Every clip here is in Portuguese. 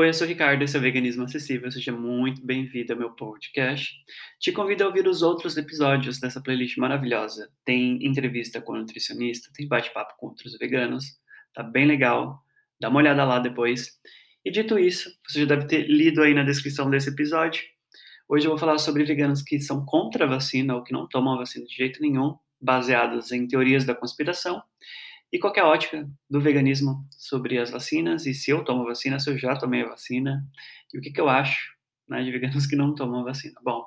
Oi, eu sou o Ricardo, esse é o Veganismo Acessível. Seja muito bem-vindo ao meu podcast. Te convido a ouvir os outros episódios dessa playlist maravilhosa. Tem entrevista com nutricionista, tem bate-papo com outros veganos, tá bem legal. Dá uma olhada lá depois. E dito isso, você já deve ter lido aí na descrição desse episódio. Hoje eu vou falar sobre veganos que são contra a vacina ou que não tomam a vacina de jeito nenhum, baseados em teorias da conspiração e qual é ótica do veganismo sobre as vacinas e se eu tomo vacina, se eu já tomei a vacina e o que, que eu acho né, de veganos que não tomam vacina. Bom,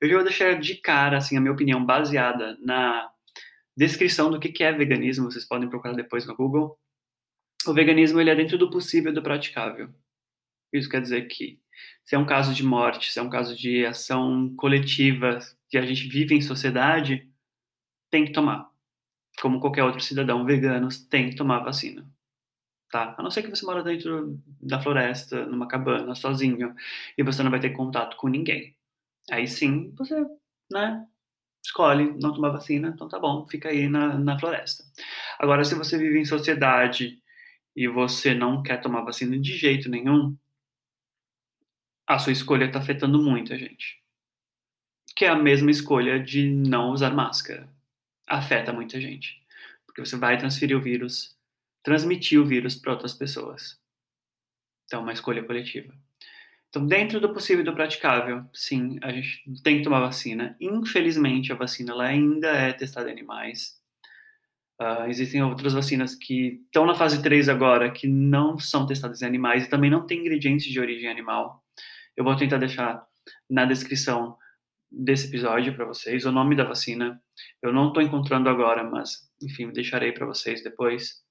eu já vou deixar de cara assim, a minha opinião baseada na descrição do que, que é veganismo, vocês podem procurar depois no Google. O veganismo ele é dentro do possível e do praticável. Isso quer dizer que se é um caso de morte, se é um caso de ação coletiva, que a gente vive em sociedade, tem que tomar como qualquer outro cidadão vegano, tem que tomar vacina. Tá? A não ser que você mora dentro da floresta, numa cabana, sozinho, e você não vai ter contato com ninguém. Aí sim, você, né, escolhe não tomar vacina, então tá bom, fica aí na, na floresta. Agora, se você vive em sociedade e você não quer tomar vacina de jeito nenhum, a sua escolha está afetando muito a gente. Que é a mesma escolha de não usar máscara afeta muita gente. Porque você vai transferir o vírus, transmitir o vírus para outras pessoas. Então, uma escolha coletiva. Então, dentro do possível e do praticável, sim, a gente tem que tomar vacina. Infelizmente, a vacina ela ainda é testada em animais. Uh, existem outras vacinas que estão na fase 3 agora, que não são testadas em animais e também não tem ingredientes de origem animal. Eu vou tentar deixar na descrição desse episódio para vocês, o nome da vacina. Eu não estou encontrando agora, mas enfim, deixarei para vocês depois.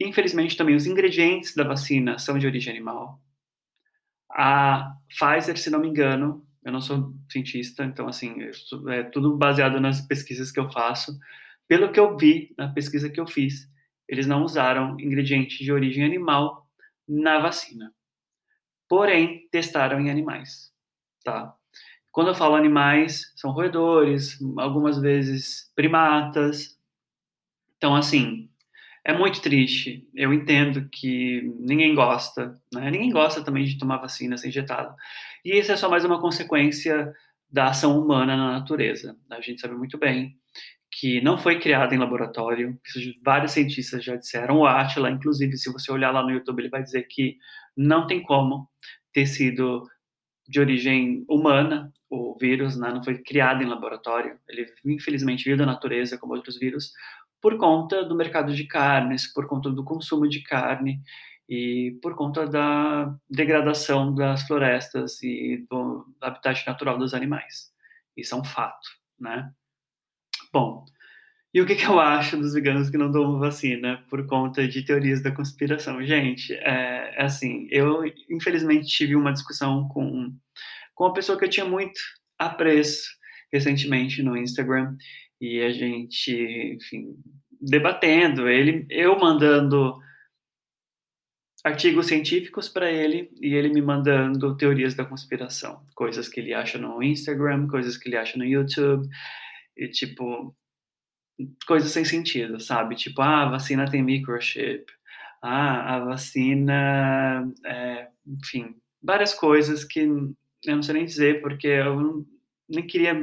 Infelizmente, também os ingredientes da vacina são de origem animal. A Pfizer, se não me engano, eu não sou cientista, então assim, é tudo baseado nas pesquisas que eu faço. Pelo que eu vi na pesquisa que eu fiz, eles não usaram ingredientes de origem animal na vacina. Porém, testaram em animais, tá? Quando eu falo animais, são roedores, algumas vezes primatas. Então, assim, é muito triste. Eu entendo que ninguém gosta, né? Ninguém gosta também de tomar vacina ser injetada. E isso é só mais uma consequência da ação humana na natureza. A gente sabe muito bem que não foi criada em laboratório. Vários cientistas já disseram. O Atila, inclusive, se você olhar lá no YouTube, ele vai dizer que não tem como ter sido de origem humana, o vírus né, não foi criado em laboratório, ele infelizmente veio da natureza, como outros vírus, por conta do mercado de carnes, por conta do consumo de carne e por conta da degradação das florestas e do habitat natural dos animais. Isso é um fato, né? Bom, e o que, que, eu acho dos veganos que não tomam vacina por conta de teorias da conspiração? Gente, é, é assim, eu infelizmente tive uma discussão com, com uma pessoa que eu tinha muito apreço recentemente no Instagram e a gente, enfim, debatendo, ele, eu mandando artigos científicos para ele e ele me mandando teorias da conspiração, coisas que ele acha no Instagram, coisas que ele acha no YouTube, e tipo, coisas sem sentido, sabe? Tipo, ah, a vacina tem microchip. Ah, a vacina, é, enfim, várias coisas que eu não sei nem dizer porque eu nem queria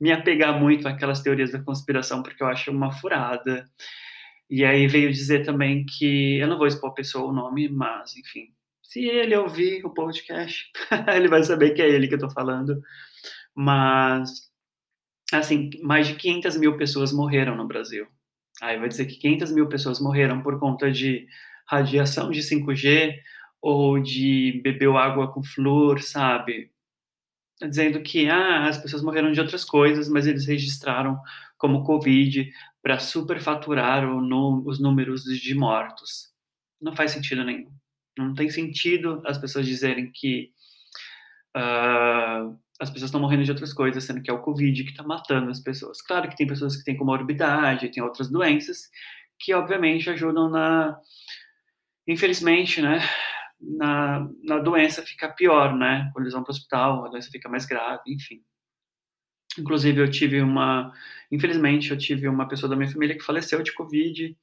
me apegar muito àquelas teorias da conspiração porque eu acho uma furada. E aí veio dizer também que eu não vou expor a pessoa o nome, mas enfim, se ele ouvir o podcast, ele vai saber que é ele que eu tô falando. Mas assim, mais de 500 mil pessoas morreram no Brasil. Aí vai dizer que 500 mil pessoas morreram por conta de radiação de 5G ou de beber água com flúor, sabe? Dizendo que ah, as pessoas morreram de outras coisas, mas eles registraram como Covid para superfaturar os números de mortos. Não faz sentido nenhum. Não tem sentido as pessoas dizerem que uh, as pessoas estão morrendo de outras coisas, sendo que é o Covid que está matando as pessoas. Claro que tem pessoas que têm comorbidade, tem outras doenças, que obviamente ajudam na. Infelizmente, né? Na, na doença ficar pior, né? Quando eles vão para o hospital, a doença fica mais grave, enfim. Inclusive, eu tive uma. Infelizmente, eu tive uma pessoa da minha família que faleceu de Covid.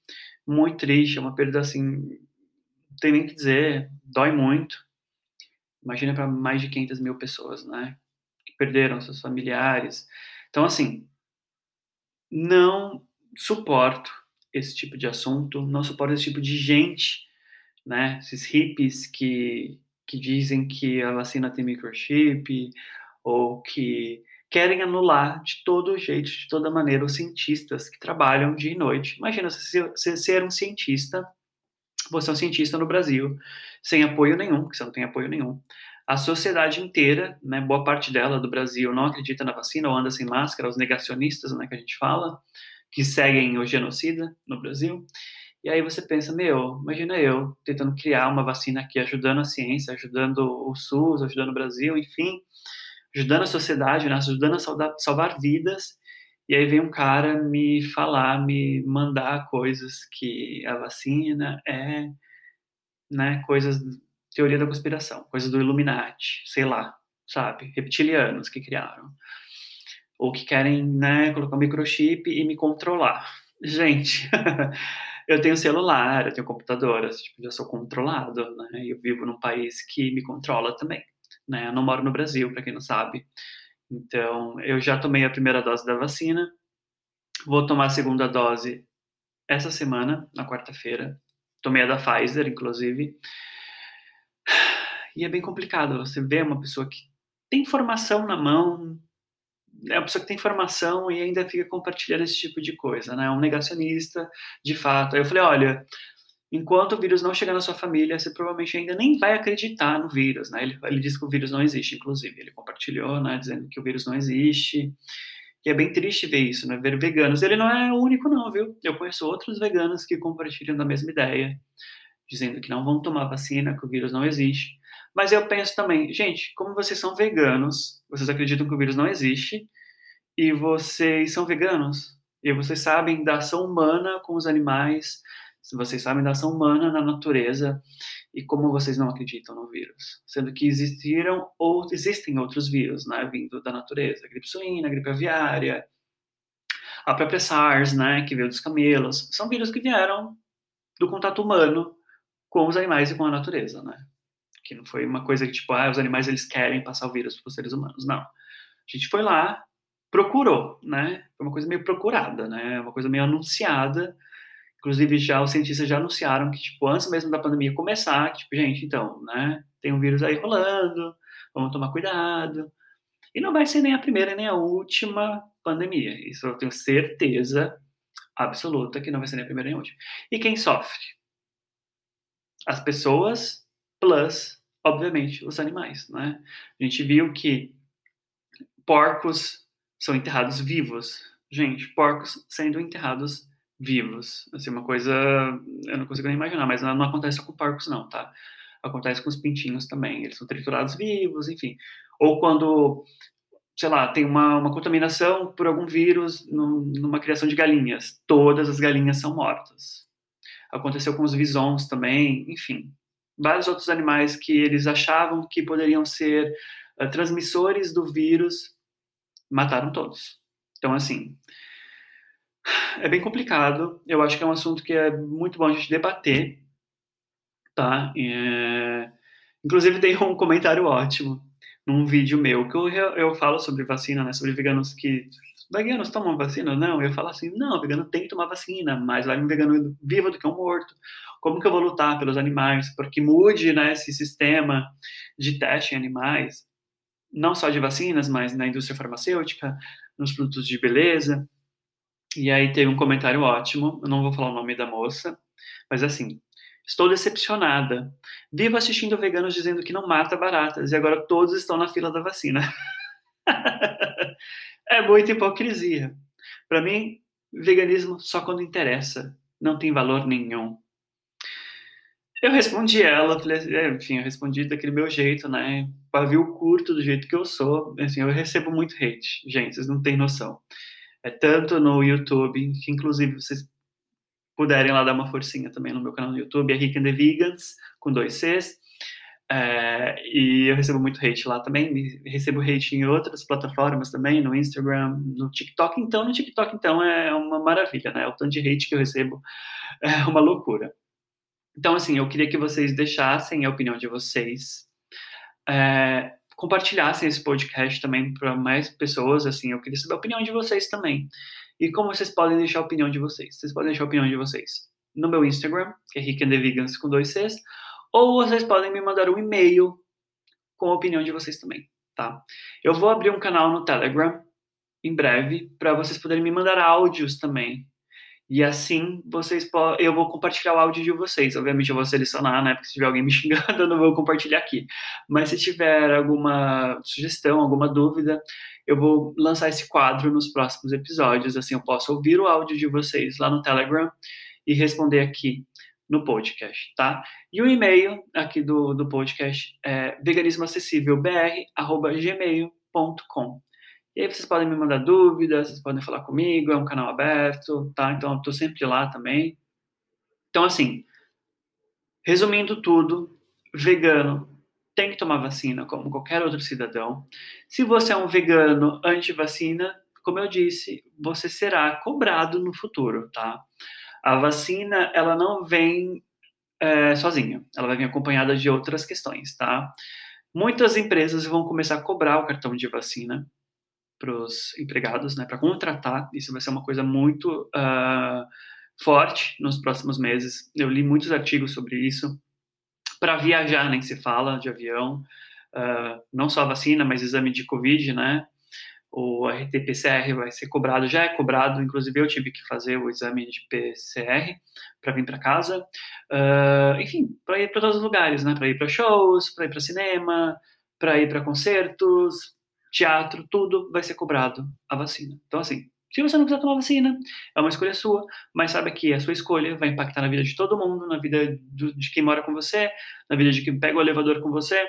Muito triste, é uma perda assim. Não tem nem que dizer, dói muito. Imagina para mais de 500 mil pessoas, né? Que perderam seus familiares. Então, assim, não suporto esse tipo de assunto, não suporto esse tipo de gente, né? Esses hippies que, que dizem que a vacina tem microchip ou que querem anular de todo jeito, de toda maneira, os cientistas que trabalham dia e noite. Imagina você ser um cientista, você é um cientista no Brasil, sem apoio nenhum, porque você não tem apoio nenhum. A sociedade inteira, né, boa parte dela do Brasil, não acredita na vacina ou anda sem máscara, os negacionistas, né, que a gente fala, que seguem o genocida no Brasil. E aí você pensa, meu, imagina eu tentando criar uma vacina aqui, ajudando a ciência, ajudando o SUS, ajudando o Brasil, enfim, ajudando a sociedade, né, ajudando a salvar vidas. E aí vem um cara me falar, me mandar coisas que a vacina é, né, coisas, teoria da conspiração, coisas do Illuminati, sei lá, sabe, reptilianos que criaram. Ou que querem, né, colocar um microchip e me controlar. Gente, eu tenho celular, eu tenho computador, eu, tipo, já sou controlado, né, eu vivo num país que me controla também né? Eu não moro no Brasil, para quem não sabe. Então, eu já tomei a primeira dose da vacina, vou tomar a segunda dose essa semana, na quarta-feira. Tomei a da Pfizer, inclusive. E é bem complicado. Você vê uma pessoa que tem informação na mão, é uma pessoa que tem informação e ainda fica compartilhando esse tipo de coisa, né? Um negacionista, de fato. Aí eu falei, olha, enquanto o vírus não chegar na sua família, você provavelmente ainda nem vai acreditar no vírus, né? Ele, ele diz que o vírus não existe, inclusive. Ele compartilhou, né, dizendo que o vírus não existe. E é bem triste ver isso, né? Ver veganos. Ele não é o único, não, viu? Eu conheço outros veganos que compartilham da mesma ideia, dizendo que não vão tomar vacina, que o vírus não existe. Mas eu penso também, gente, como vocês são veganos, vocês acreditam que o vírus não existe, e vocês são veganos, e vocês sabem da ação humana com os animais, se vocês sabem da ação humana na natureza e como vocês não acreditam no vírus, sendo que existiram ou existem outros vírus, né, vindo da natureza, gripe suína, gripe aviária, a própria SARS, né, que veio dos camelos, são vírus que vieram do contato humano com os animais e com a natureza, né? Que não foi uma coisa que tipo, ah, os animais eles querem passar o vírus para os seres humanos, não. A gente foi lá, procurou, né? Foi uma coisa meio procurada, né? Uma coisa meio anunciada Inclusive, já os cientistas já anunciaram que, tipo, antes mesmo da pandemia começar, tipo, gente, então, né, tem um vírus aí rolando, vamos tomar cuidado. E não vai ser nem a primeira nem a última pandemia. Isso eu tenho certeza absoluta que não vai ser nem a primeira nem a última. E quem sofre? As pessoas plus, obviamente, os animais, né? A gente viu que porcos são enterrados vivos. Gente, porcos sendo enterrados vivos. Assim, uma coisa, eu não consigo nem imaginar, mas não, acontece com porcos não, tá? Acontece com os pintinhos também, eles são triturados vivos, enfim. Ou quando, sei lá, tem uma, uma contaminação por algum vírus numa criação de galinhas, todas as galinhas são mortas. Aconteceu com os visons também, enfim. Vários outros animais que eles achavam que poderiam ser uh, transmissores do vírus, mataram todos. Então, assim, é bem complicado. Eu acho que é um assunto que é muito bom a gente debater, tá? É... Inclusive tem um comentário ótimo num vídeo meu que eu, eu falo sobre vacina, né? Sobre veganos que veganos tomam vacina? Não, eu falo assim, não, vegano tem que tomar vacina, mas vai um vegano vivo do que um morto. Como que eu vou lutar pelos animais? Porque mude, né, esse sistema de teste em animais, não só de vacinas, mas na indústria farmacêutica, nos produtos de beleza. E aí teve um comentário ótimo, eu não vou falar o nome da moça, mas assim, estou decepcionada. Vivo assistindo veganos dizendo que não mata baratas e agora todos estão na fila da vacina. é muita hipocrisia. Para mim, veganismo só quando interessa, não tem valor nenhum. Eu respondi ela, falei, é, enfim, eu respondi daquele meu jeito, né? Pavio curto do jeito que eu sou. Assim, eu recebo muito hate, gente, vocês não têm noção é tanto no YouTube, que inclusive vocês puderem lá dar uma forcinha também no meu canal no YouTube, é Rick and the Vegans, com dois Cs. É, e eu recebo muito hate lá também, recebo hate em outras plataformas também, no Instagram, no TikTok. Então, no TikTok, então, é uma maravilha, né? O tanto de hate que eu recebo é uma loucura. Então, assim, eu queria que vocês deixassem a opinião de vocês, é, compartilhassem esse podcast também para mais pessoas, assim, eu queria saber a opinião de vocês também. E como vocês podem deixar a opinião de vocês? Vocês podem deixar a opinião de vocês no meu Instagram, que é Rick com dois Cs, ou vocês podem me mandar um e-mail com a opinião de vocês também, tá? Eu vou abrir um canal no Telegram em breve para vocês poderem me mandar áudios também. E assim vocês eu vou compartilhar o áudio de vocês. Obviamente eu vou selecionar, né? Porque se tiver alguém me xingando, eu não vou compartilhar aqui. Mas se tiver alguma sugestão, alguma dúvida, eu vou lançar esse quadro nos próximos episódios. Assim eu posso ouvir o áudio de vocês lá no Telegram e responder aqui no podcast, tá? E o e-mail aqui do, do podcast é veganismoacessívelbr.gmail.com E aí vocês podem me mandar dúvidas, vocês podem falar comigo, é um canal aberto, tá? Então eu tô sempre lá também. Então, assim, resumindo tudo, vegano tem que tomar vacina como qualquer outro cidadão. Se você é um vegano anti-vacina, como eu disse, você será cobrado no futuro, tá? A vacina, ela não vem é, sozinha, ela vai vir acompanhada de outras questões, tá? Muitas empresas vão começar a cobrar o cartão de vacina para os empregados, né, para contratar. Isso vai ser uma coisa muito uh, forte nos próximos meses. Eu li muitos artigos sobre isso. Para viajar, nem se fala de avião, uh, não só vacina, mas exame de Covid, né? o RT-PCR vai ser cobrado, já é cobrado, inclusive eu tive que fazer o exame de PCR para vir para casa, uh, enfim, para ir para todos os lugares, né? Para ir para shows, para ir para cinema, para ir para concertos, teatro, tudo vai ser cobrado a vacina. Então, assim, se você não quiser tomar vacina, é uma escolha sua, mas sabe que a sua escolha vai impactar na vida de todo mundo, na vida do, de quem mora com você, na vida de quem pega o elevador com você,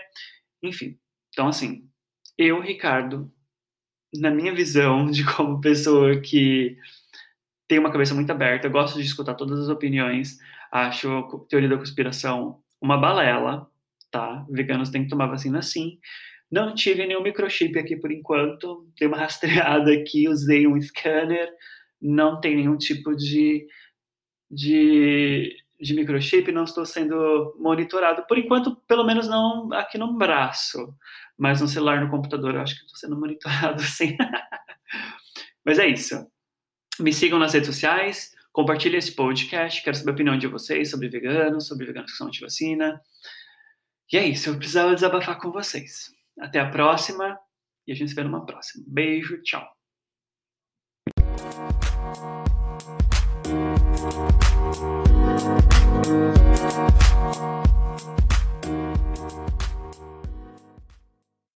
enfim. Então, assim, eu, Ricardo, na minha visão de como pessoa que tem uma cabeça muito aberta, gosto de escutar todas as opiniões, acho a teoria da conspiração uma balela, tá? Veganos têm que tomar vacina sim. Não tive nenhum microchip aqui por enquanto, dei uma rastreada aqui, usei um scanner, não tem nenhum tipo de, de, de microchip, não estou sendo monitorado, por enquanto, pelo menos não aqui no braço mas no celular, no computador, eu acho que estou sendo monitorado assim. mas é isso. Me sigam nas redes sociais, compartilhe esse podcast, quero saber a opinião de vocês sobre veganos, sobre veganos que são anti-vacina. E é isso, eu precisava desabafar com vocês. Até a próxima e a gente se vê numa próxima. Beijo, tchau.